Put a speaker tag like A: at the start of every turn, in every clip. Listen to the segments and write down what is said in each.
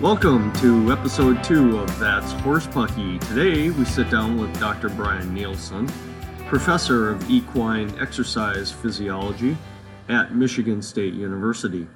A: Welcome to episode two of That's Horse Pucky. Today we sit down with Dr. Brian Nielsen, professor of equine exercise physiology at Michigan State University.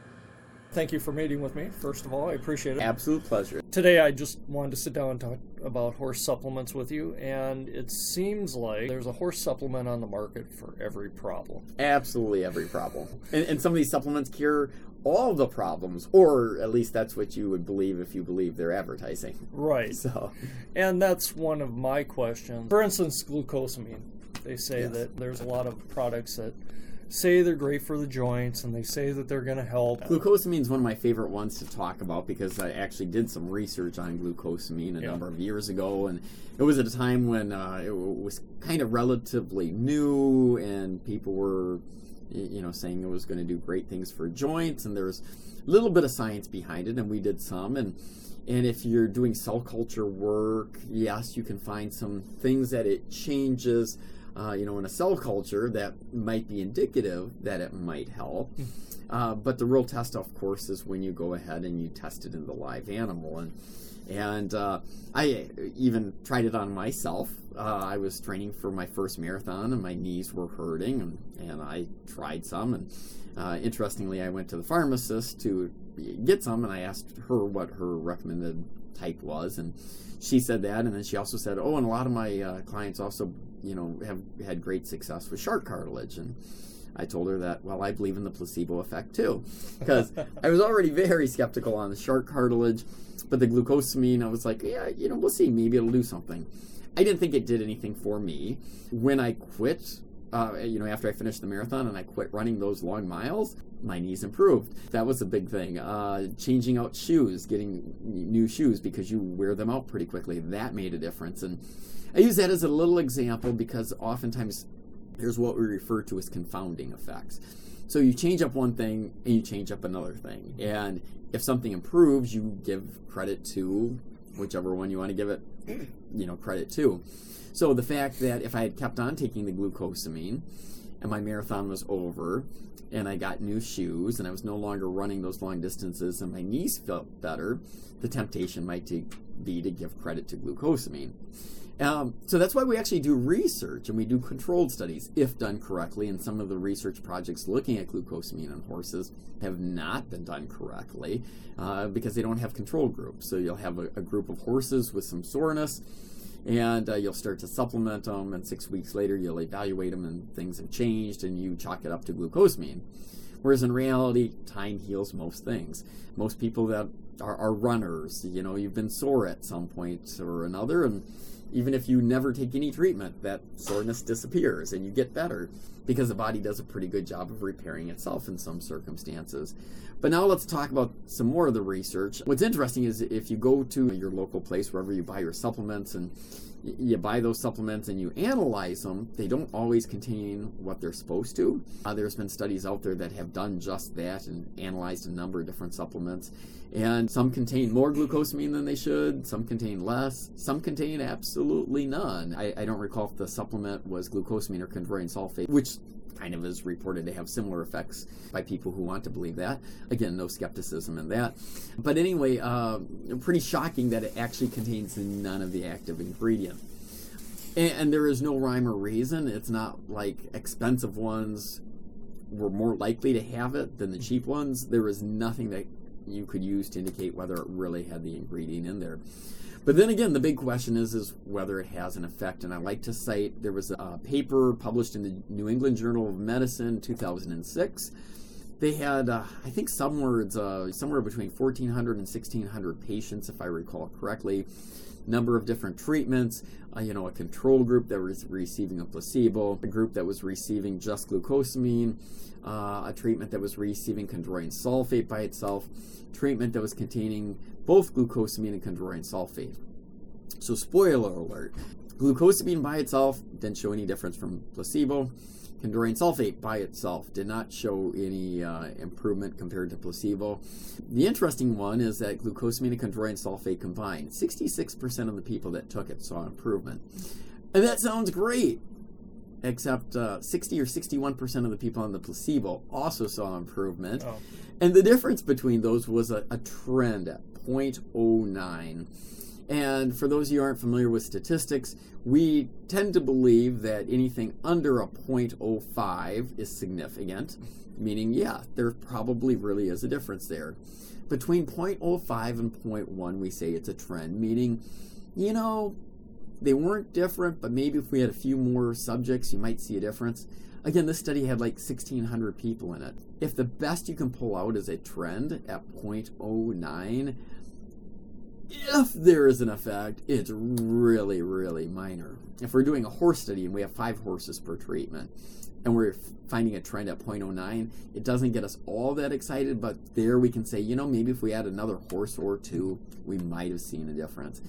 B: Thank you for meeting with me, first of all. I appreciate it.
C: Absolute pleasure.
B: Today, I just wanted to sit down and talk about horse supplements with you, and it seems like there's a horse supplement on the market for every problem.
C: Absolutely every problem. And, and some of these supplements cure all the problems, or at least that's what you would believe if you believe they're advertising.
B: Right.
C: So,
B: And that's one of my questions. For instance, glucosamine. They say
C: Yes.
B: that there's a lot of products that say they're great for the joints and they say that they're going to help.
C: glucosamine is one of my favorite ones to talk about because I actually did some research on glucosamine a
B: Yeah.
C: number of years ago, and it was at a time when uh, it was kind of relatively new, and people were, you know, saying it was going to do great things for joints, and there's a little bit of science behind it, and we did some, and and if you're doing cell culture work, yes, you can find some things that it changes. Uh, you know, in a cell culture, that might be indicative that it might help. Uh, but the real test, of course, is when you go ahead and you test it in the live animal. And and uh, I even tried it on myself. Uh, I was training for my first marathon, and my knees were hurting, and, and I tried some. And uh, interestingly, I went to the pharmacist to get some, and I asked her what her recommended type was, and she said that, and then she also said, "Oh, and a lot of my uh, clients also, you know, have had great success with shark cartilage." And I told her that, well, I believe in the placebo effect too, because I was already very skeptical on the shark cartilage, but the glucosamine, I was like, yeah, you know, we'll see, maybe it'll do something. I didn't think it did anything for me. When I quit, uh, you know, after I finished the marathon and I quit running those long miles, my knees improved. That was a big thing. Uh, changing out shoes, getting new shoes because you wear them out pretty quickly, that made a difference. And I use that as a little example because oftentimes there's what we refer to as confounding effects. So you change up one thing and you change up another thing. And if something improves, you give credit to whichever one you want to give it, you know, credit to. So the fact that if I had kept on taking the glucosamine and my marathon was over and I got new shoes and I was no longer running those long distances and my knees felt better, the temptation might be to give credit to glucosamine. Um, so that's why we actually do research and we do controlled studies if done correctly. And some of the research projects looking at glucosamine in horses have not been done correctly uh, because they don't have control groups. So you'll have a, a group of horses with some soreness and uh, you'll start to supplement them. And six weeks later, you'll evaluate them and things have changed and you chalk it up to glucosamine. Whereas in reality, time heals most things. Most people that are, are runners, you know, you've been sore at some point or another, and even if you never take any treatment, that soreness disappears and you get better because the body does a pretty good job of repairing itself in some circumstances. But now let's talk about some more of the research. What's interesting is if you go to your local place, wherever you buy your supplements, and you buy those supplements and you analyze them, they don't always contain what they're supposed to. Uh, there's been studies out there that have done just that and analyzed a number of different supplements. And some contain more glucosamine than they should, some contain less, some contain absolutely none. I, I don't recall if the supplement was glucosamine or chondroitin sulfate, which kind of is reported to have similar effects by people who want to believe that. Again, no skepticism in that. But anyway, uh, pretty shocking that it actually contains none of the active ingredient. And, and there is no rhyme or reason. It's not like expensive ones were more likely to have it than the cheap ones. There is nothing that you could use to indicate whether it really had the ingredient in there. But then again, the big question is is whether it has an effect. And I like to cite there was a paper published in the New England Journal of Medicine, 2006. They had, uh, I think, somewhere uh, somewhere between 1,400 and 1,600 patients, if I recall correctly. Number of different treatments. Uh, you know, a control group that was receiving a placebo, a group that was receiving just glucosamine, uh, a treatment that was receiving chondroitin sulfate by itself, treatment that was containing both glucosamine and chondroitin sulfate. So, spoiler alert glucosamine by itself didn't show any difference from placebo. Chondroitin sulfate by itself did not show any uh, improvement compared to placebo. The interesting one is that glucosamine and chondroitin sulfate combined, 66% of the people that took it saw improvement. And that sounds great, except uh, 60 or 61% of the people on the placebo also saw improvement.
B: Oh.
C: And the difference between those was a, a trend 0.09. And for those of you who aren't familiar with statistics, we tend to believe that anything under a 0.05 is significant, meaning, yeah, there probably really is a difference there. Between 0.05 and 0.1, we say it's a trend, meaning, you know, they weren't different, but maybe if we had a few more subjects, you might see a difference. Again, this study had like 1,600 people in it. If the best you can pull out is a trend at 0.09, if there is an effect, it's really, really minor. If we're doing a horse study and we have five horses per treatment, and we're finding a trend at 0.09, it doesn't get us all that excited, but there we can say, you know, maybe if we add another horse or two, we might have seen a difference.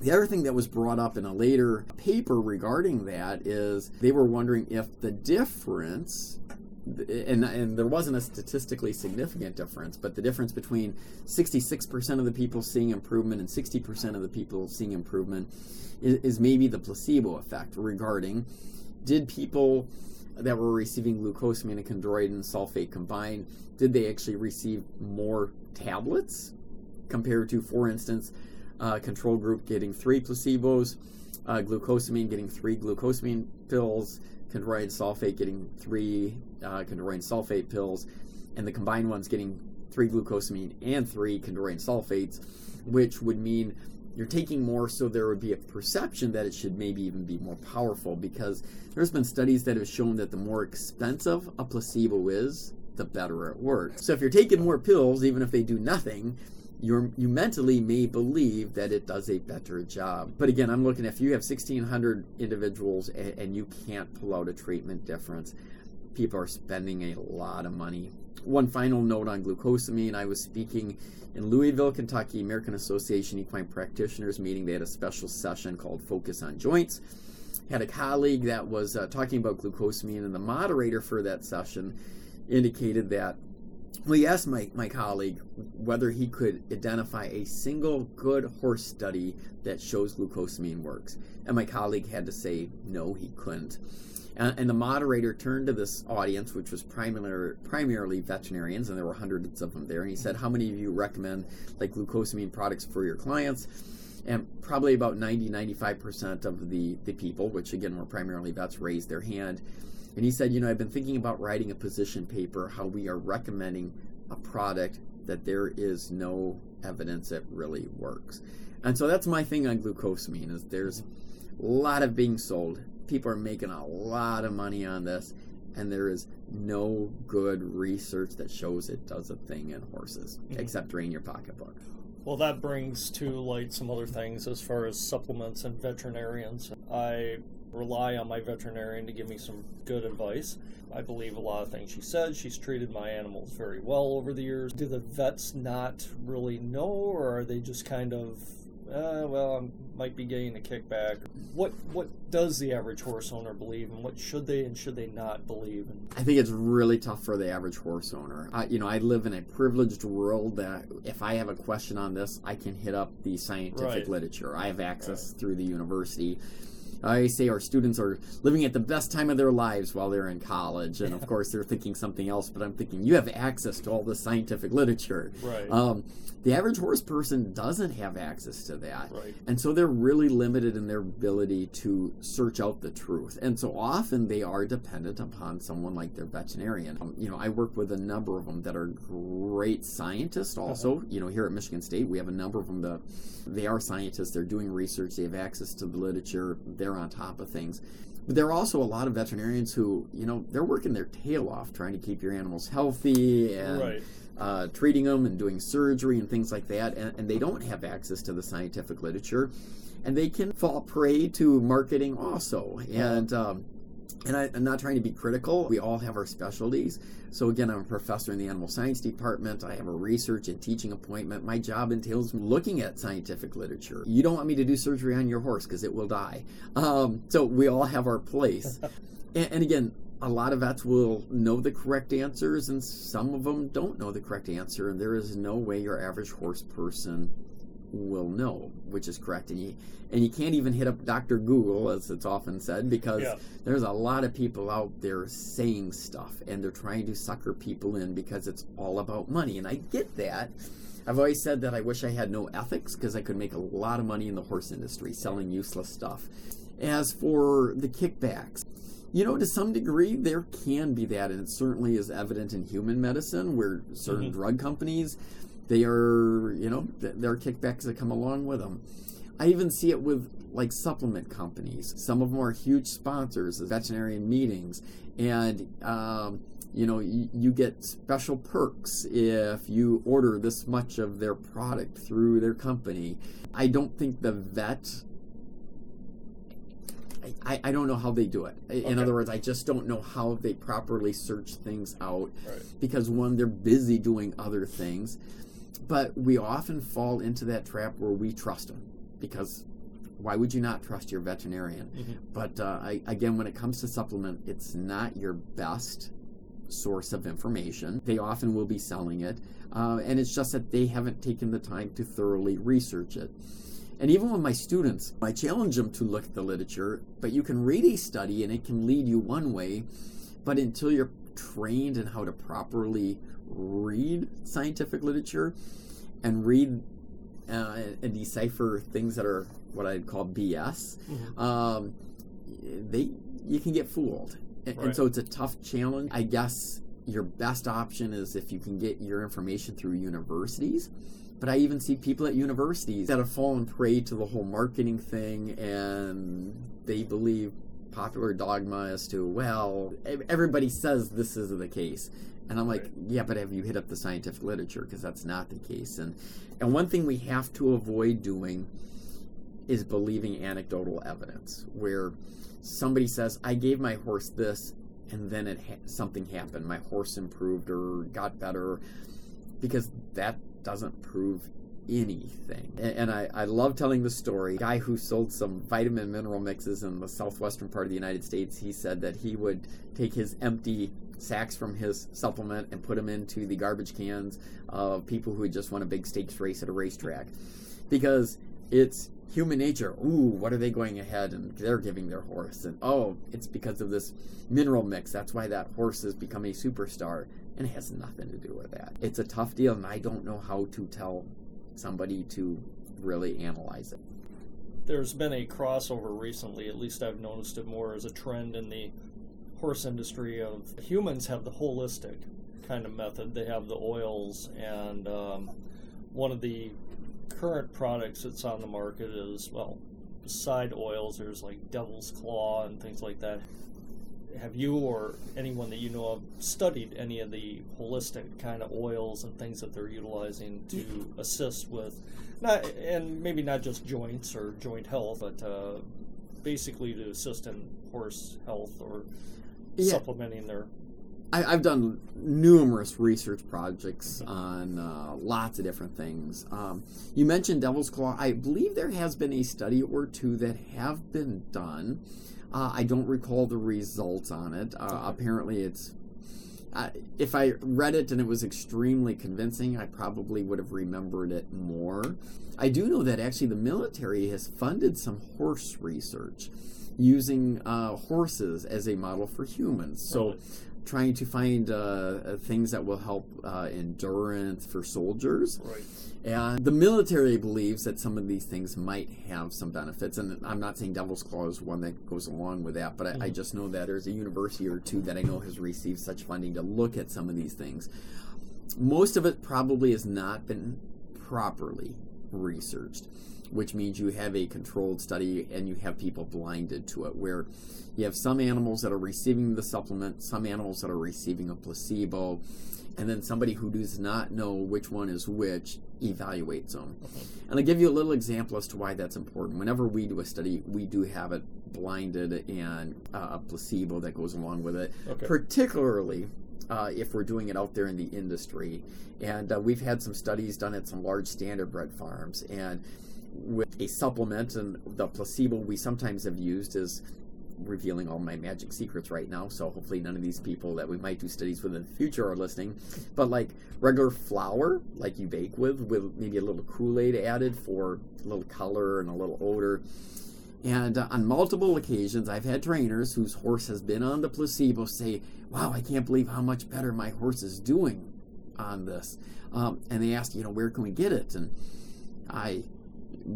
C: The other thing that was brought up in a later paper regarding that is they were wondering if the difference and, and there wasn't a statistically significant difference, but the difference between 66% of the people seeing improvement and 60% of the people seeing improvement is, is maybe the placebo effect regarding did people that were receiving glucosamine and chondroitin sulfate combined, did they actually receive more tablets compared to, for instance, uh, control group getting three placebos, uh, glucosamine getting three glucosamine pills, chondroitin sulfate getting three uh, chondroitin sulfate pills, and the combined ones getting three glucosamine and three chondroitin sulfates, which would mean you're taking more, so there would be a perception that it should maybe even be more powerful because there's been studies that have shown that the more expensive a placebo is, the better it works. So if you're taking more pills, even if they do nothing, you you mentally may believe that it does a better job. But again, I'm looking if you have 1,600 individuals and, and you can't pull out a treatment difference, people are spending a lot of money. One final note on glucosamine. I was speaking in Louisville, Kentucky, American Association Equine Practitioners meeting. They had a special session called Focus on Joints. Had a colleague that was uh, talking about glucosamine, and the moderator for that session indicated that he asked my, my colleague whether he could identify a single good horse study that shows glucosamine works. And my colleague had to say no, he couldn't. And, and the moderator turned to this audience, which was primarily, primarily veterinarians, and there were hundreds of them there. And he said, How many of you recommend like glucosamine products for your clients? And probably about 90 95% of the, the people, which again were primarily vets, raised their hand. And he said, You know, I've been thinking about writing a position paper how we are recommending a product that there is no evidence it really works. And so that's my thing on glucosamine is there's a lot of being sold. People are making a lot of money on this, and there is no good research that shows it does a thing in horses, mm-hmm. except drain your pocketbook.
B: Well, that brings to light some other things as far as supplements and veterinarians. I rely on my veterinarian to give me some good advice. I believe a lot of things she said. She's treated my animals very well over the years. Do the vets not really know, or are they just kind of, uh, well, I might be getting a kickback? What what does the average horse owner believe, and what should they and should they not believe?
C: I think it's really tough for the average horse owner. I, you know, I live in a privileged world that if I have a question on this, I can hit up the scientific right. literature. I have access right. through the university I say our students are living at the best time of their lives while they're in college, and of course they're thinking something else. But I'm thinking you have access to all the scientific literature.
B: Right.
C: Um, the average horse person doesn't have access to that,
B: right.
C: and so they're really limited in their ability to search out the truth. And so often they are dependent upon someone like their veterinarian. Um, you know, I work with a number of them that are great scientists. Also, uh-huh. you know, here at Michigan State, we have a number of them that they are scientists. They're doing research. They have access to the literature. They're on top of things. But there are also a lot of veterinarians who, you know, they're working their tail off trying to keep your animals healthy and
B: right.
C: uh, treating them and doing surgery and things like that. And, and they don't have access to the scientific literature. And they can fall prey to marketing also. And um, and I, am not trying to be critical. We all have our specialties. So again, I'm a professor in the animal science department. I have a research and teaching appointment. My job entails looking at scientific literature. You don't want me to do surgery on your horse because it will die. Um, so we all have our place. and, and again, a lot of vets will know the correct answers, and some of them don't know the correct answer. And there is no way your average horse person will know which is correct and you and you can't even hit up Dr. Google as it's often said because
B: yeah.
C: there's a lot of people out there saying stuff and they're trying to sucker people in because it's all about money and I get that I've always said that I wish I had no ethics because I could make a lot of money in the horse industry selling useless stuff. As for the kickbacks, you know, to some degree, there can be that, and it certainly is evident in human medicine where certain
B: Mhm.
C: drug companies, they are, you know, th- there are kickbacks that come along with them. I even see it with like supplement companies. Some of them are huge sponsors of veterinarian meetings, and um, you know you, you get special perks if you order this much of their product through their company. I don't think the vet. I, I don't know how they do it. In
B: Okay.
C: other words, I just don't know how they properly search things out
B: Right.
C: because one, they're busy doing other things, but we often fall into that trap where we trust them because why would you not trust your veterinarian?
B: Mhm.
C: But uh, I, again, when it comes to supplement, it's not your best source of information. They often will be selling it, uh, and it's just that they haven't taken the time to thoroughly research it. And even with my students, I challenge them to look at the literature, but you can read a study and it can lead you one way, but until you're trained in how to properly read scientific literature and read uh, and decipher things that are what I'd call BS,
B: Mhm.
C: um, they you can get fooled, and, and so it's a tough challenge. I guess your best option is if you can get your information through universities. But I even see people at universities that have fallen prey to the whole marketing thing, and they believe popular dogma as to well, everybody says this is the case, and I'm like,
B: Right.
C: yeah, but have you hit up the scientific literature? Because that's not the case. And and one thing we have to avoid doing is believing anecdotal evidence, where somebody says, "I gave my horse this," and then it ha- something happened. My horse improved or got better, because that doesn't prove anything. And I, I love telling the story. A guy who sold some vitamin mineral mixes in the southwestern part of the United States, he said that he would take his empty sacks from his supplement and put them into the garbage cans of people who had just won a big stakes race at a racetrack. Because it's human nature. Ooh, what are they going ahead and they're giving their horse? And oh, it's because of this mineral mix. That's why that horse has become a superstar. And it has nothing to do with that. It's a tough deal, and I don't know how to tell somebody to really analyze it.
B: There's been a crossover recently, at least I've noticed it more as a trend in the horse industry of humans have the holistic kind of method. They have the oils, and um, one of the current products that's on the market is, well, side oils. There's like Devil's Claw and things like that. Have you or anyone that you know of studied any of the holistic kind of oils and things that they're utilizing to assist with not and maybe not just joints or joint health, but uh, basically to assist in horse health or
C: Yeah.
B: supplementing their.
C: I, I've done numerous research projects on uh, lots of different things. Um, you mentioned Devil's Claw. I believe there has been a study or two that have been done. Uh, I don't recall the results on it. Uh, apparently, it's. Uh, if I read it and it was extremely convincing, I probably would have remembered it more. I do know that actually the military has funded some horse research using uh, horses as a model for humans. So. Trying to find uh, uh, things that will help uh, endurance for soldiers.
B: Right.
C: And the military believes that some of these things might have some benefits. And I'm not saying Devil's Claw is one that goes along with that, but I, I just know that there's a university or two that I know has received such funding to look at some of these things. Most of it probably has not been properly researched, which means you have a controlled study and you have people blinded to it, where you have some animals that are receiving the supplement, some animals that are receiving a placebo, and then somebody who does not know which one is which evaluates them. And I'll give you a little example as to why that's important. Whenever we do a study, we do have it blinded and uh, a placebo that goes along with it,
B: Okay.
C: particularly uh, if we're doing it out there in the industry. And uh, we've had some studies done at some large standardbred farms, and with a supplement and the placebo we sometimes have used is revealing all my magic secrets right now so hopefully none of these people that we might do studies with in the future are listening but like regular flour like you bake with with maybe a little kool-aid added for a little color and a little odor and uh, on multiple occasions i've had trainers whose horse has been on the placebo say wow i can't believe how much better my horse is doing on this. Um, and they asked, you know, where can we get it? And I,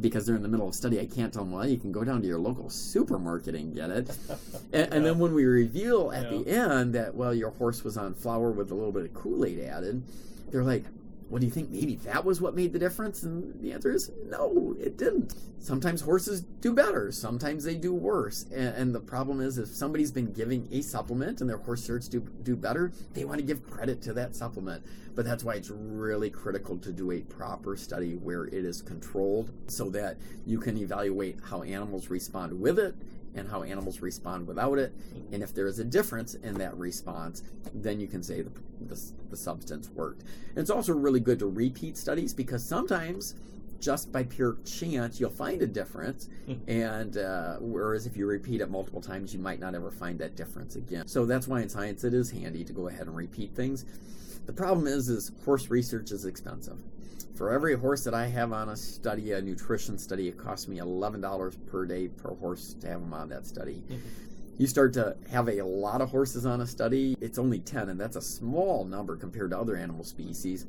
C: because they're in the middle of study, I can't tell them, well, you can go down to your local supermarket and get it. and, and, then when we reveal at yeah. the end that, well, your horse was on flour with a little bit of Kool Aid added, they're like, well, do you think maybe that was what made the difference? And the answer is no, it didn't. Sometimes horses do better, sometimes they do worse. And, and, the problem is, if somebody's been giving a supplement and their horse starts to do better, they want to give credit to that supplement. But that's why it's really critical to do a proper study where it is controlled so that you can evaluate how animals respond with it and how animals respond without it. And if there is a difference in that response, then you can say the, the, the substance worked. And it's also really good to repeat studies because sometimes just by pure chance you'll find a difference hmm. and uh, whereas if you repeat it multiple times you might not ever find that difference again so that's why in science it is handy to go ahead and repeat things the problem is is horse research is expensive for every horse that I have on a study, a nutrition study, it costs me $11 per day per horse to have them on that study. Mm-hmm. You start to have a lot of horses on a study, it's only 10, and that's a small number compared to other animal species.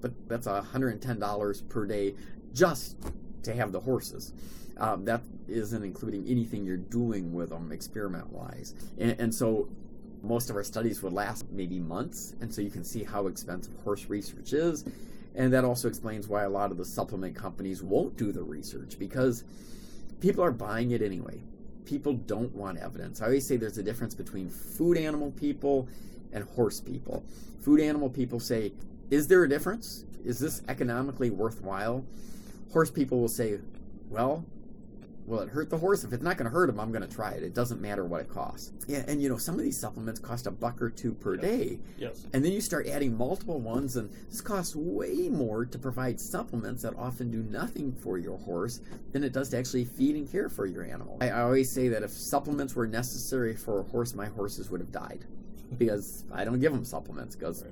C: But that's $110 per day just to have the horses. Um, that isn't including anything you're doing with them experiment wise. And, and so most of our studies would last maybe months, and so you can see how expensive horse research is and that also explains why a lot of the supplement companies won't do the research because people are buying it anyway. People don't want evidence. I always say there's a difference between food animal people and horse people. Food animal people say, Is there a difference? Is this economically worthwhile? Horse people will say, Well, Will it hurt the horse? If it's not going to hurt him, I'm going to try it. It doesn't matter what it costs. Yeah, and you know, some of these supplements cost a buck or two per
B: yes.
C: day.
B: Yes.
C: And then you start adding multiple ones, and this costs way more to provide supplements that often do nothing for your horse than it does to actually feed and care for your animal. I, I always say that if supplements were necessary for a horse, my horses would have died because I don't give them supplements. Because,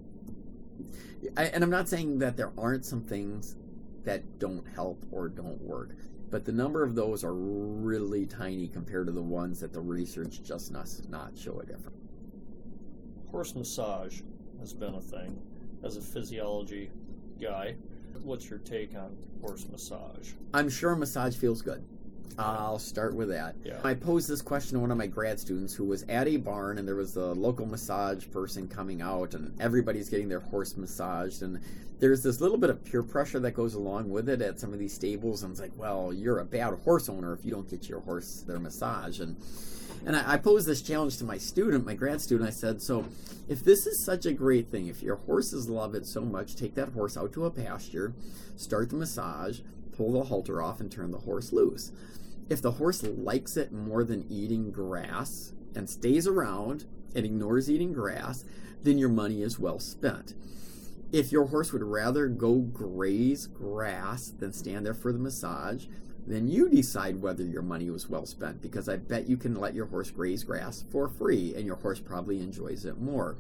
C: right. and I'm not saying that there aren't some things that don't help or don't work but the number of those are really tiny compared to the ones that the research just does not show a difference.
B: Horse massage has been a thing as a physiology guy. What's your take on horse massage?
C: I'm sure massage feels good. I'll start with that.
B: Yeah.
C: I posed this question to one of my grad students who was at a barn, and there was a local massage person coming out, and everybody's getting their horse massaged. And there's this little bit of peer pressure that goes along with it at some of these stables. And it's like, well, you're a bad horse owner if you don't get your horse their massage. And and I, I posed this challenge to my student, my grad student. I said, so if this is such a great thing, if your horses love it so much, take that horse out to a pasture, start the massage, pull the halter off, and turn the horse loose. If the horse likes it more than eating grass and stays around and ignores eating grass, then your money is well spent. If your horse would rather go graze grass than stand there for the massage, then you decide whether your money was well spent because I bet you can let your horse graze grass for free and your horse probably enjoys it more.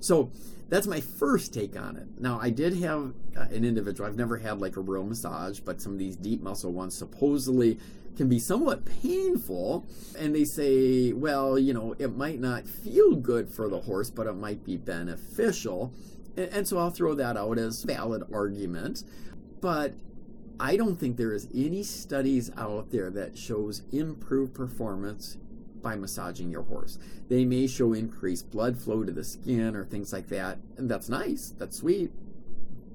C: So that's my first take on it. Now, I did have uh, an individual, I've never had like a real massage, but some of these deep muscle ones supposedly can be somewhat painful. And they say, well, you know, it might not feel good for the horse, but it might be beneficial. And, so I'll throw that out as valid argument. But I don't think there is any studies out there that shows improved performance by massaging your horse. They may show increased blood flow to the skin or things like that, and that's nice. That's sweet.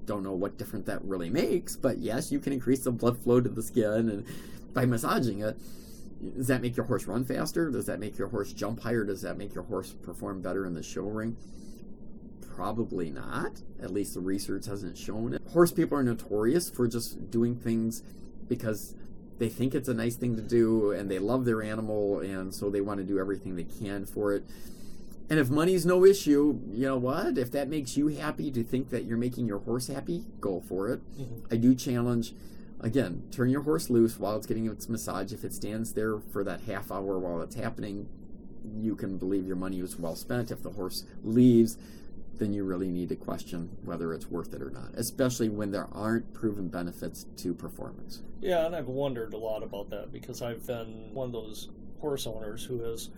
C: Don't know what difference that really makes, but yes, you can increase the blood flow to the skin and by massaging it. Does that make your horse run faster? Does that make your horse jump higher? Does that make your horse perform better in the show ring? Probably not. At least the research hasn't shown it. Horse people are notorious for just doing things because they think it's a nice thing to do and they love their animal and so they want to do everything they can for it. And if money's no issue, you know what? If that makes you happy to think that you're making your horse happy, go for it. Mm-hmm. I do challenge again, turn your horse loose while it's getting its massage. If it stands there for that half hour while it's happening, you can believe your money was well spent. If the horse leaves, then you really need to question whether it's worth it or not, especially when there aren't proven benefits to performance.
B: Yeah, and I've wondered a lot about that because I've been one of those horse owners who has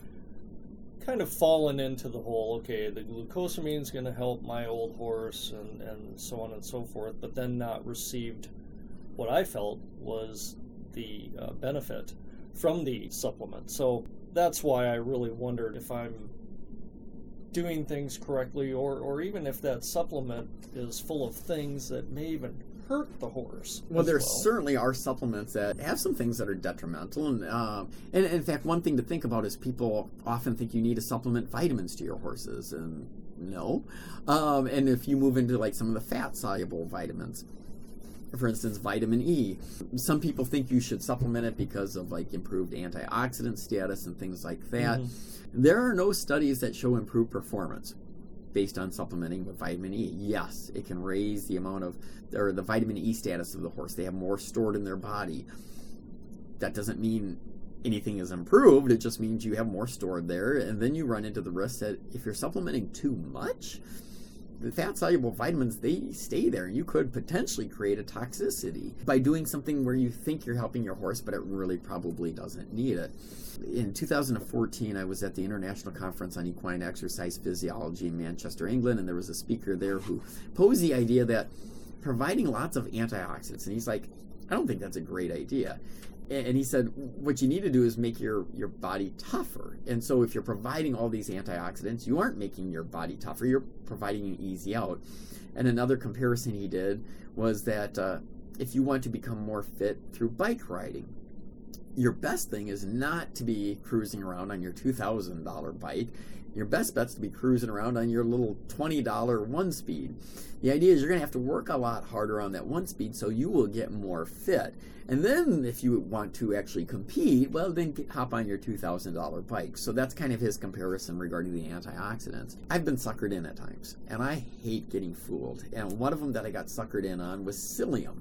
B: kind of fallen into the whole okay, the glucosamine is going to help my old horse and, and so on and so forth, but then not received what I felt was the uh, benefit from the supplement. So that's why I really wondered if I'm doing things correctly or, or even if that supplement is full of things that may even hurt the horse.
C: Well, there
B: well.
C: certainly are supplements that have some things that are detrimental, and um, and in fact, one thing to think about is people often think you need to supplement vitamins to your horses, and no. Um, and if you move into like some of the fat soluble vitamins, for instance, vitamin E. Some people think you should supplement it because of like improved antioxidant status and things like that. Mm-hmm. There are no studies that show improved performance based on supplementing with vitamin E. Yes, it can raise the amount of or the vitamin E status of the horse. They have more stored in their body. That doesn't mean anything is improved. It just means you have more stored there, and then you run into the risk that if you're supplementing too much, the fat soluble vitamins they stay there. You could potentially create a toxicity by doing something where you think you're helping your horse, but it really probably doesn't need it. In 2014, I was at the International Conference on Equine Exercise Physiology in Manchester, England, and there was a speaker there who posed the idea that providing lots of antioxidants, and he's like, I don't think that's a great idea and he said what you need to do is make your your body tougher. And so if you're providing all these antioxidants you aren't making your body tougher. You're providing an easy out. And another comparison he did was that uh, if you want to become more fit through bike riding your best thing is not to be cruising around on your $2000 bike your best bet's to be cruising around on your little $20 one speed. The idea is you're going to have to work a lot harder on that one speed so you will get more fit. And then if you want to actually compete, well, then hop on your $2,000 bike. So that's kind of his comparison regarding the antioxidants. I've been suckered in at times, and I hate getting fooled. And one of them that I got suckered in on was psyllium.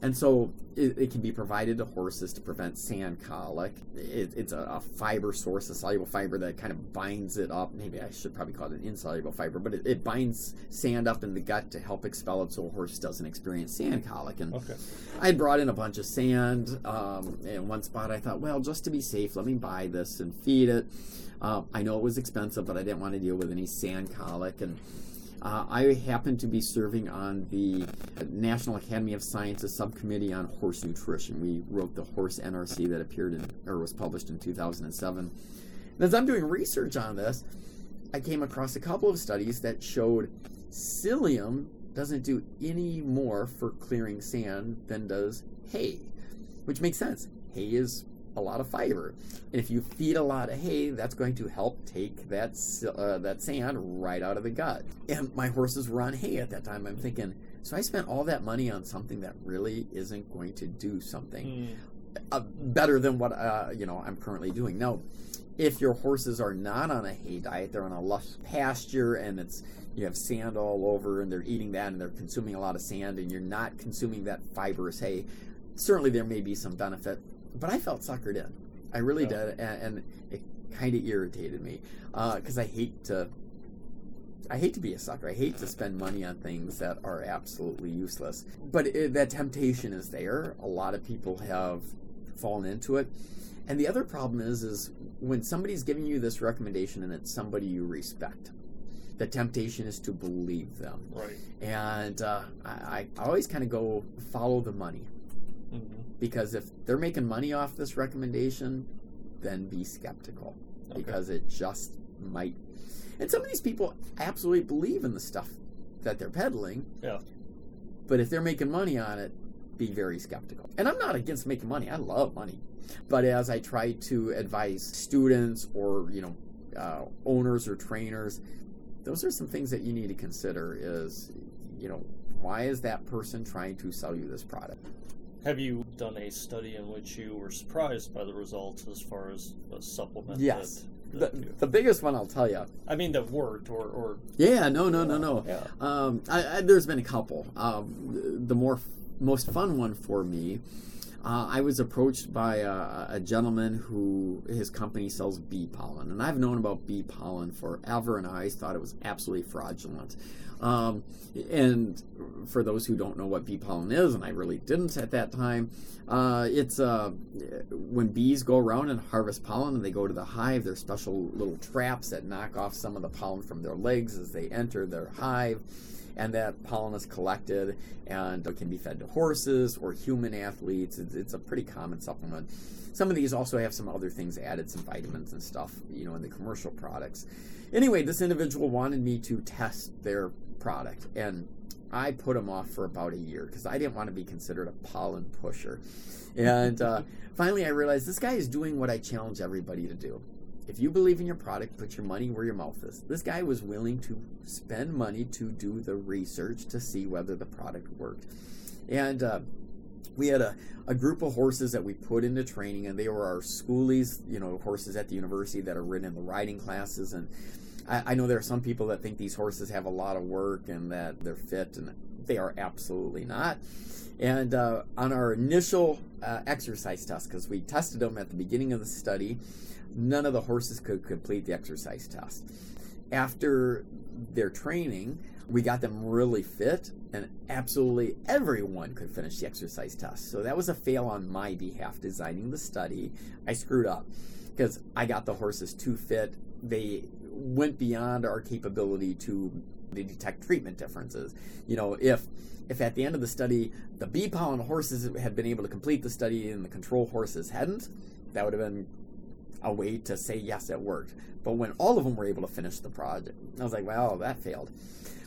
C: And so it, it, can be provided to horses to prevent sand colic. It, it's a, a, fiber source, a soluble fiber that kind of binds it up. Maybe I should probably call it an insoluble fiber, but it, it binds sand up in the gut to help expel it so a horse doesn't experience sand colic. And okay. I brought in a bunch of sand um, in one spot. I thought, well, just to be safe, let me buy this and feed it. Uh, I know it was expensive, but I didn't want to deal with any sand colic. And uh, I happen to be serving on the National Academy of Sciences subcommittee on horse nutrition. We wrote the horse NRC that appeared in or was published in 2007. And as I'm doing research on this, I came across a couple of studies that showed psyllium doesn't do any more for clearing sand than does hay, which makes sense. Hay is a lot of fiber. And if you feed a lot of hay, that's going to help take that uh, that sand right out of the gut. And my horses were on hay at that time. I'm thinking, so I spent all that money on something that really isn't going to do something mm. uh, better than what uh, you know I'm currently doing. Now, if your horses are not on a hay diet, they're on a lush pasture, and it's you have sand all over, and they're eating that, and they're consuming a lot of sand, and you're not consuming that fibrous hay. Certainly, there may be some benefit but I felt suckered in. I really yeah. did, and, and it kind of irritated me because uh, I hate to. I hate to be a sucker. I hate to spend money on things that are absolutely useless. But it, that temptation is there. A lot of people have fallen into it. And the other problem is, is when somebody's giving you this recommendation and it's somebody you respect, the temptation is to believe them.
B: Right.
C: And uh, I, I always kind of go follow the money. Mm-hmm. Because if they're making money off this recommendation, then be skeptical. Okay. Because it just might. And some of these people absolutely believe in the stuff that they're peddling.
B: Yeah.
C: But if they're making money on it, be very skeptical. And I'm not against making money. I love money. But as I try to advise students or, you know, uh, owners or trainers, those are some things that you need to consider is, you know, why is that person trying to sell you this product?
B: Have you done a study in which you were surprised by the results as far as a supplement?
C: Yes. That, that the, the biggest one I'll tell you.
B: I mean, that worked, or, or
C: yeah, no, no, no, no. Yeah. Um, I, I, there's been a couple. Um, the more most fun one for me uh, I was approached by a, a, gentleman who his company sells bee pollen, and I've known about bee pollen forever, and I always thought it was absolutely fraudulent. Um, and for those who don't know what bee pollen is, and I really didn't at that time, uh, it's uh, when bees go around and harvest pollen and they go to the hive, there's special little traps that knock off some of the pollen from their legs as they enter their hive and that pollen is collected and it can be fed to horses or human athletes. It's, it's, a pretty common supplement. Some of these also have some other things added, some vitamins and stuff, you know, in the commercial products. Anyway, this individual wanted me to test their product, and I put them off for about a year because I didn't want to be considered a pollen pusher. And uh, finally, I realized this guy is doing what I challenge everybody to do. If you believe in your product, put your money where your mouth is. This guy was willing to spend money to do the research to see whether the product worked. And uh, we had a, a group of horses that we put into training, and they were our schoolies, you know, horses at the university that are ridden in the riding classes. And I, I know there are some people that think these horses have a lot of work and that they're fit, and they are absolutely not. And uh, on our initial uh, exercise test, because we tested them at the beginning of the study, none of the horses could complete the exercise test. After their training, we got them really fit, and absolutely everyone could finish the exercise test. So that was a fail on my behalf designing the study. I screwed up because I got the horses too fit. They went beyond our capability to detect treatment differences. You know, if if at the end of the study the bee pollen horses had been able to complete the study and the control horses hadn't, that would have been a way to say yes, it worked. But when all of them were able to finish the project, I was like, well, that failed.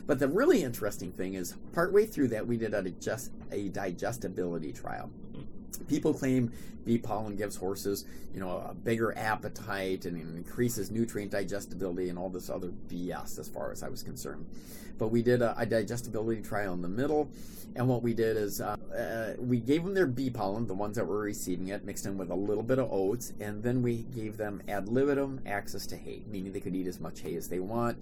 C: But the really interesting thing is, partway through that, we did a, digest, a digestibility trial. People claim bee pollen gives horses, you know, a bigger appetite and increases nutrient digestibility and all this other BS as far as I was concerned. But we did a, a digestibility trial in the middle, and what we did is uh, uh, we gave them their bee pollen, the ones that were receiving it, mixed in with a little bit of oats, and then we gave them ad libitum access to hay, meaning they could eat as much hay as they want.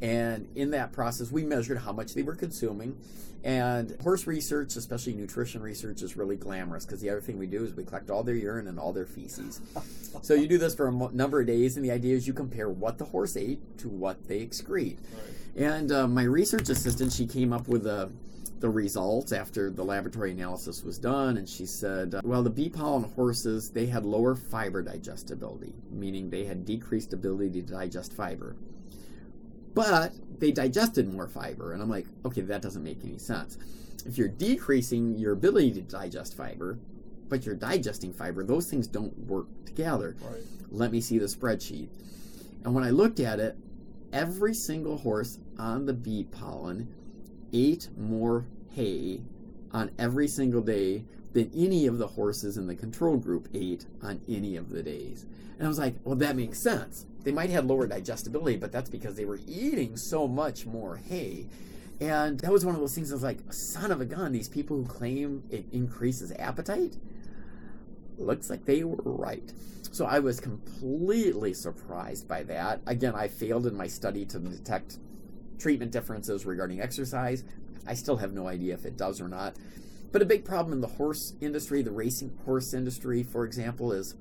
C: And in that process, we measured how much they were consuming. And horse research, especially nutrition research, is really glamorous because the other thing we do is we collect all their urine and all their feces. so you do this for a number of days, and the idea is you compare what the horse ate to what they excrete. Right. And uh, my research assistant, she came up with a the results after the laboratory analysis was done, and she said, uh, well, the bee pollen horses, they had lower fiber digestibility, meaning they had decreased ability to digest fiber. But they digested more fiber. And I'm like, okay, that doesn't make any sense. If you're decreasing your ability to digest fiber, but you're digesting fiber, those things don't work together. Right. Let me see the spreadsheet. And when I looked at it, every single horse on the bee pollen ate more hay on every single day than any of the horses in the control group ate on any of the days. And I was like, well, that makes sense. They might have lower digestibility, but that's because they were eating so much more hay. And that was one of those things I was like, son of a gun, these people who claim it increases appetite, looks like they were right. So I was completely surprised by that. Again, I failed in my study to detect treatment differences regarding exercise. I still have no idea if it does or not. But a big problem in the horse industry, the racing horse industry, for example, is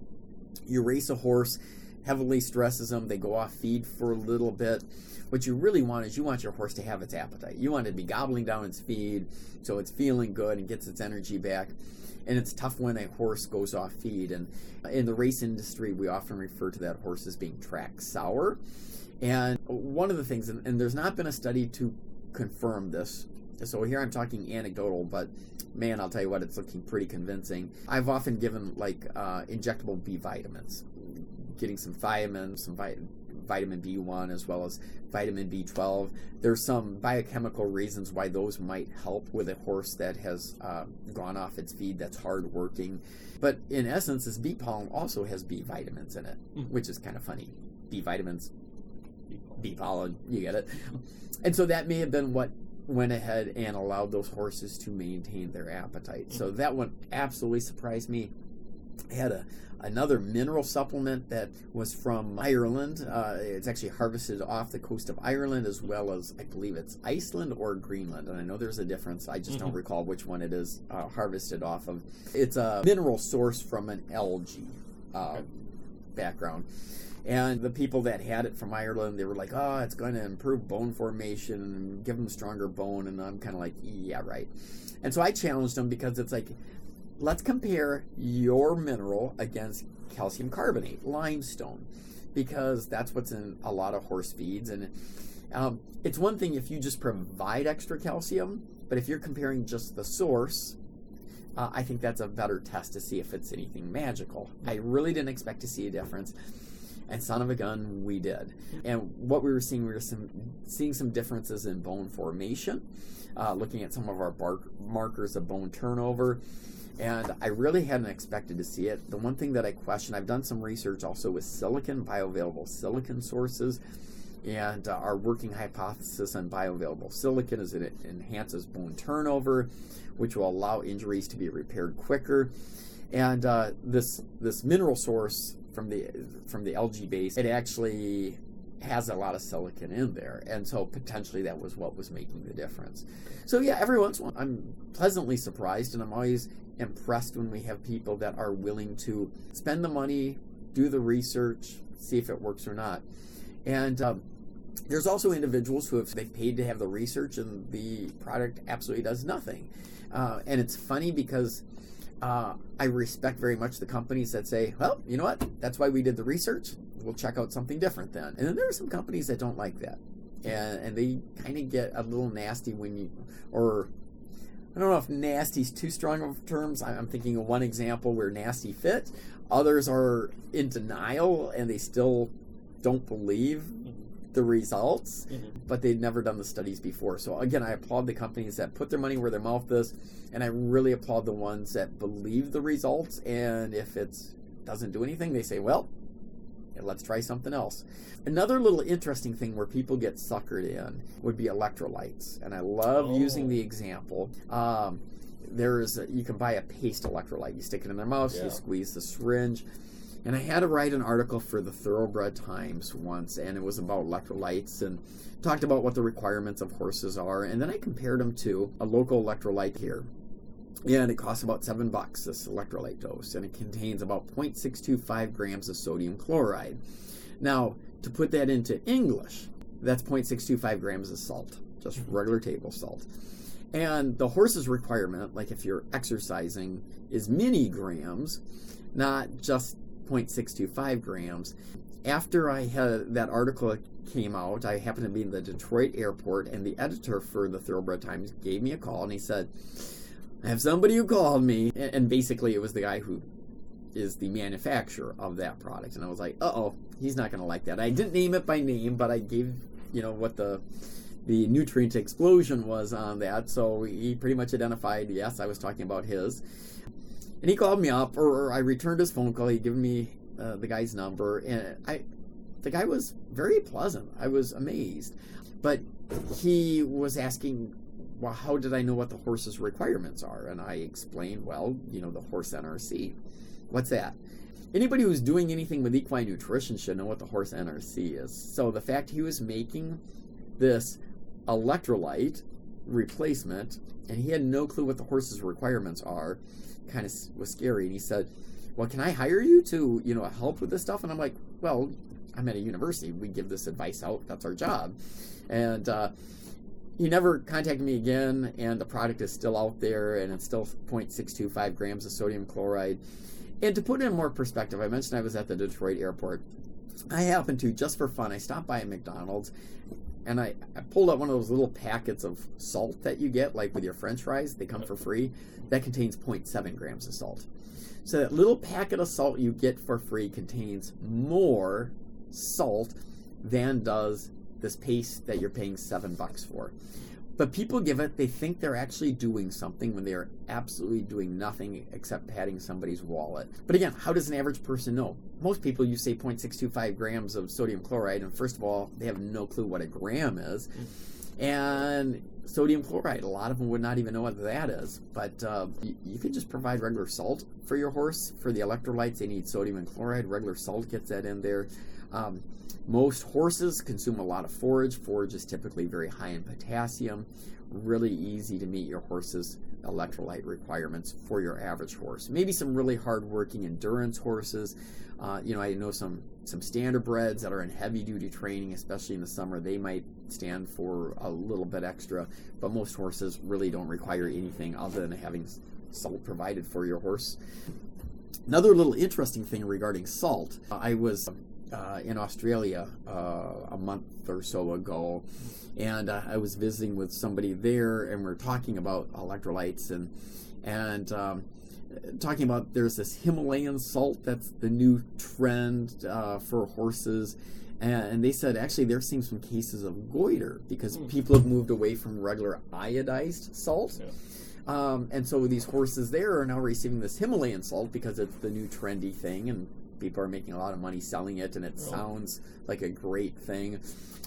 C: you race a horse, heavily stresses them, they go off feed for a little bit. What you really want is you want your horse to have its appetite. You want it to be gobbling down its feed so it's feeling good and gets its energy back. And it's tough when a horse goes off feed. And in the race industry, we often refer to that horse as being track sour and one of the things, and, and there's not been a study to confirm this, so here I'm talking anecdotal, but man, I'll tell you what, it's looking pretty convincing. I've often given like uh, injectable B vitamins, getting some thiamine, some vi- vitamin B1, as well as vitamin B12. There's some biochemical reasons why those might help with a horse that has uh, gone off its feed that's hard working. But in essence, this bee pollen also has B vitamins in it, mm. which is kind of funny. B vitamins, bee pollen, you get it. And so that may have been what went ahead and allowed those horses to maintain their appetite. So that one absolutely surprised me. I had a another mineral supplement that was from Ireland. Uh, it's actually harvested off the coast of Ireland as well as I believe it's Iceland or Greenland. And I know there's a difference. I just mm-hmm. don't recall which one it is uh, harvested off of. It's a mineral source from an algae uh, okay. background. And the people that had it from Ireland, they were like, "Oh, it's going to improve bone formation and give them stronger bone." And I'm kind of like, "Yeah, right." And so I challenged them because it's like let's compare your mineral against calcium carbonate, limestone, because that's what's in a lot of horse feeds. And um, it's one thing if you just provide extra calcium, but if you're comparing just the source, uh, I think that's a better test to see if it's anything magical. I really didn't expect to see a difference. And son of a gun, we did. And what we were seeing, we were some, seeing some differences in bone formation, uh, looking at some of our markers of bone turnover and I really hadn't expected to see it. The one thing that I question, I've done some research also with silicon, bioavailable silicon sources, and uh, our working hypothesis on bioavailable silicon is that it enhances bone turnover, which will allow injuries to be repaired quicker. And uh, this this mineral source from the from the algae base, it actually has a lot of silicon in there, and so potentially that was what was making the difference. So yeah, every once in a while, I'm pleasantly surprised, and I'm always impressed when we have people that are willing to spend the money, do the research, see if it works or not. And um, there's also individuals who have they've paid to have the research and the product absolutely does nothing. Uh, and it's funny because uh, I respect very much the companies that say, well, you know what? That's why we did the research. We'll check out something different then. And then there are some companies that don't like that. And, and they kind of get a little nasty when you, or I don't know if nasty's too strong of terms. I'm thinking of one example where nasty fit. Others are in denial and they still don't believe the results, mm-hmm. but they've never done the studies before. So again, I applaud the companies that put their money where their mouth is, and I really applaud the ones that believe the results. And if it doesn't do anything, they say, "Well, let's try something else." Another little interesting thing where people get suckered in would be electrolytes, and I love oh. using the example. Um, there's a, you can buy a paste electrolyte. You stick it in their mouth, yeah. you squeeze the syringe and I had to write an article for the Thoroughbred Times once, and it was about electrolytes and talked about what the requirements of horses are. And then I compared them to a local electrolyte here. And it costs about seven bucks, this electrolyte dose, and it contains about 0.625 grams of sodium chloride. Now, to put that into English, that's 0.625 grams of salt, just mm-hmm. regular table salt. And the horse's requirement, like if you're exercising, is mini grams, not just 0.625 grams. After I had that article came out, I happened to be in the Detroit airport, and the editor for the Thoroughbred Times gave me a call, and he said, "I have somebody who called me," and basically it was the guy who is the manufacturer of that product, and I was like, "Uh oh, he's not going to like that." I didn't name it by name, but I gave you know what the the nutrient explosion was on that, so he pretty much identified. Yes, I was talking about his. And he called me up, or, I returned his phone call. He'd given me uh, the guy's number, and I, the guy was very pleasant. I was amazed, but he was asking, "Well, how did I know what the horse's requirements are?" And I explained, "Well, you know, the horse NRC. What's that?" Anybody who's doing anything with equine nutrition should know what the horse NRC is. So the fact he was making this electrolyte replacement and he had no clue what the horse's requirements are kind of was scary. And he said, "Well, can I hire you to you know help with this stuff?" And I'm like, "Well, I'm at a university. We give this advice out. That's our job." And uh, he never contacted me again. And the product is still out there, and it's still 0.625 grams of sodium chloride. And to put it in more perspective, I mentioned I was at the Detroit airport. I happened to, just for fun, I stopped by a McDonald's and I, I pulled out one of those little packets of salt that you get, like with your french fries, they come for free. That contains 0.7 grams of salt. So that little packet of salt you get for free contains more salt than does this paste that you're paying seven bucks for. But people give it, they think they're actually doing something when they are absolutely doing nothing except padding somebody's wallet. But again, how does an average person know? Most people, you say 0.625 grams of sodium chloride, and first of all, they have no clue what a gram is. And sodium chloride, a lot of them would not even know what that is. But uh, you, you could just provide regular salt for your horse. For the electrolytes, they need sodium and chloride. Regular salt gets that in there. Um, most horses consume a lot of forage. Forage is typically very high in potassium. Really easy to meet your horse's electrolyte requirements for your average horse. Maybe some really hard-working endurance horses. Uh, you know, I know some some standardbreds that are in heavy-duty training, especially in the summer. They might stand for a little bit extra, but most horses really don't require anything other than having salt provided for your horse. Another little interesting thing regarding salt, I was uh, in Australia uh, a month or so ago, and uh, I was visiting with somebody there, and we are talking about electrolytes and and um, talking about there's this Himalayan salt that's the new trend uh, for horses. And they said actually they're seeing some cases of goiter because mm. people have moved away from regular iodized salt. Yeah. Um, and so these horses there are now receiving this Himalayan salt because it's the new trendy thing, and people are making a lot of money selling it, and it oh. sounds like a great thing,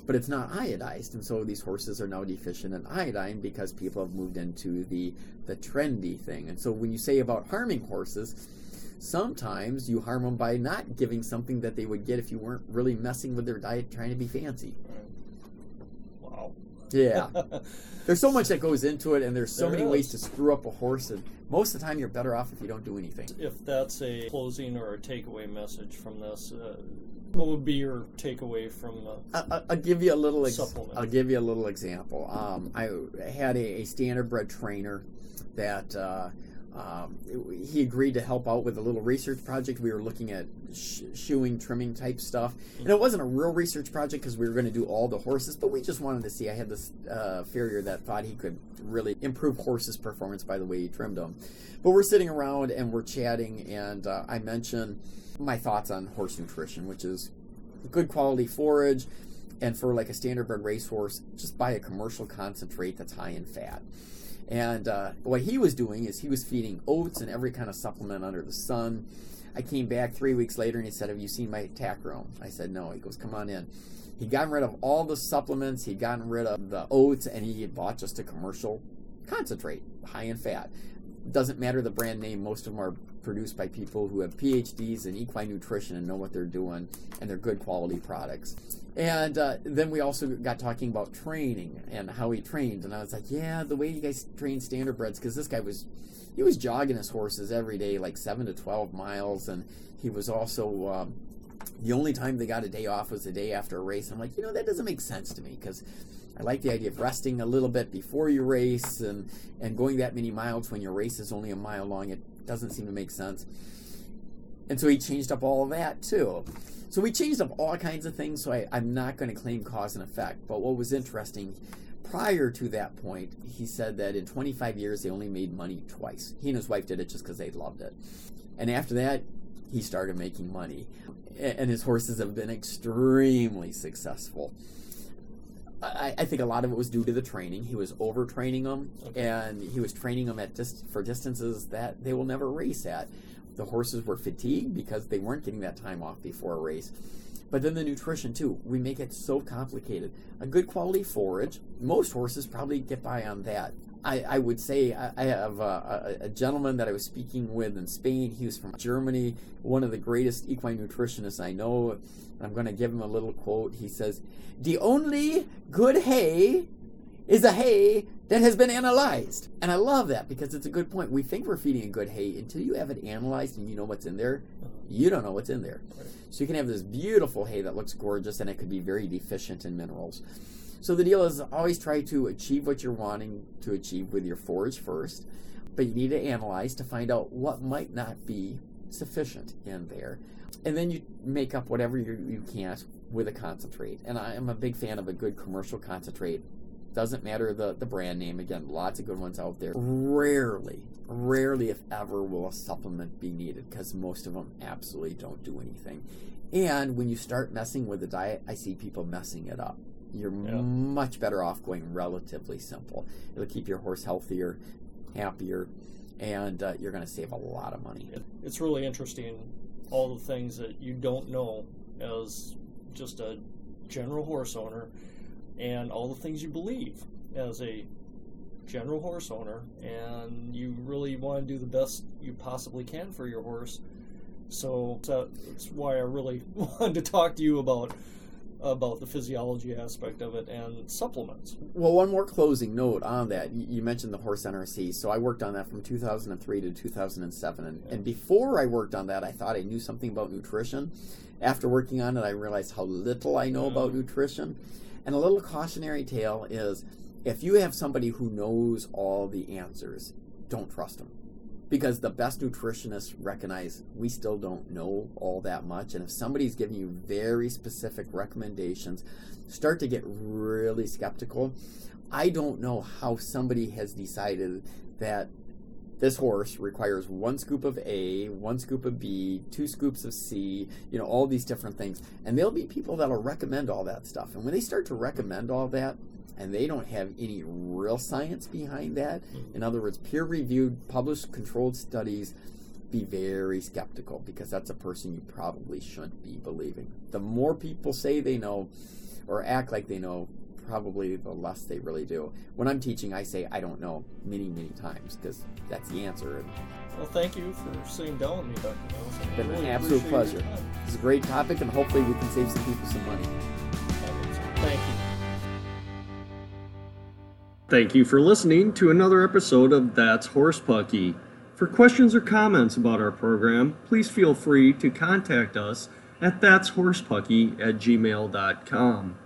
C: but it's not iodized, and so these horses are now deficient in iodine because people have moved into the the trendy thing. And so when you say about harming horses, sometimes you harm them by not giving something that they would get if you weren't really messing with their diet, trying to be fancy.
B: Wow.
C: Yeah. there's so much that goes into it, and there's so there many is. ways to screw up a horse, and most of the time you're better off if you don't do anything.
B: If that's a closing or a takeaway message from this, uh, what would be your takeaway from the?
C: I, will give you a little. Ex- I'll give you a little example. Um, I had a, a standardbred trainer that. Uh, um, he agreed to help out with a little research project. We were looking at sh- shoeing, trimming type stuff, and it wasn't a real research project because we were going to do all the horses, but we just wanted to see. I had this uh, farrier that thought he could really improve horses' performance by the way he trimmed them. But we're sitting around and we're chatting, and uh, I mentioned my thoughts on horse nutrition, which is good quality forage, and for like a standardbred racehorse, just buy a commercial concentrate that's high in fat. And uh, what he was doing is he was feeding oats and every kind of supplement under the sun. I came back three weeks later and he said, Have you seen my tack room? I said, No. He goes, Come on in. He'd gotten rid of all the supplements, he'd gotten rid of the oats, and he had bought just a commercial concentrate, high in fat. Doesn't matter the brand name, most of them are produced by people who have PhDs in equine nutrition and know what they're doing, and they're good quality products. And uh, then we also got talking about training and how he trained, and I was like, yeah, the way you guys train standardbreds, because this guy was he was jogging his horses every day, like seven to twelve miles, and he was also um, the only time they got a day off was the day after a race. I'm like, you know, that doesn't make sense to me because I like the idea of resting a little bit before you race and and going that many miles when your race is only a mile long. It doesn't seem to make sense. And so he changed up all of that too. So we changed up all kinds of things, so I, I'm not going to claim cause and effect. But what was interesting, prior to that point, he said that in 25 years they only made money twice. He and his wife did it just because they loved it. And after that, he started making money. And his horses have been extremely successful. I, I, think a lot of it was due to the training. He was overtraining them, okay. and he was training them at dis- for distances that they will never race at the horses were fatigued because they weren't getting that time off before a race. But then the nutrition too, we make it so complicated. A good quality forage, most horses probably get by on that. I, I would say I, I have a, a, a, gentleman that I was speaking with in Spain. He was from Germany, one of the greatest equine nutritionists I know. I'm going to give him a little quote. He says, "The only good hay is a hay that has been analyzed. And I love that because it's a good point. We think we're feeding a good hay until you have it analyzed and you know what's in there. You don't know what's in there. So you can have this beautiful hay that looks gorgeous and it could be very deficient in minerals. So the deal is always try to achieve what you're wanting to achieve with your forage first, but you need to analyze to find out what might not be sufficient in there. And then you make up whatever you, you can with a concentrate. And I am a big fan of a good commercial concentrate doesn't matter the, the brand name. Again, lots of good ones out there. Rarely, rarely, if ever, will a supplement be needed because most of them absolutely don't do anything. And when you start messing with the diet, I see people messing it up. You're yeah. much better off going relatively simple. It'll keep your horse healthier, happier, and uh, you're going to save a lot of money.
B: It's really interesting all the things that you don't know as just a general horse owner and all the things you believe as a general horse owner, and you really want to do the best you possibly can for your horse. So that's why I really wanted to talk to you about about the physiology aspect of it and supplements.
C: Well, one more closing note on that. You mentioned the horse NRC. So I worked on that from 2003 to 2007. And, and before I worked on that, I thought I knew something about nutrition. After working on it, I realized how little I know about
B: Mm.
C: nutrition. And a little cautionary tale is if you have somebody who knows all the answers, don't trust them. Because the best nutritionists recognize we still don't know all that much. And if somebody's giving you very specific recommendations, start to get really skeptical. I don't know how somebody has decided that this horse requires one scoop of A, one scoop of B, two scoops of C, you know, all these different things. And there'll be people that'll recommend all that stuff. And when they start to recommend all that, and they don't have any real science behind that, mm-hmm. in other words, peer reviewed, published, controlled studies, be very skeptical because that's a person you probably shouldn't be believing. The more people say they know or act like they know, probably the less they really do. When I'm teaching, I say I don't know many, many times because that's the answer.
B: Well, thank you for sitting down with me, Dr. Nielsen.
C: it's been
B: I
C: an absolute pleasure. It's a great topic, and hopefully we can save some people some money.
B: Thank you.
A: Thank you for listening to another episode of That's Horsepucky. For questions or comments about our program, please feel free to contact us at that'shorsepucky at gmail.com.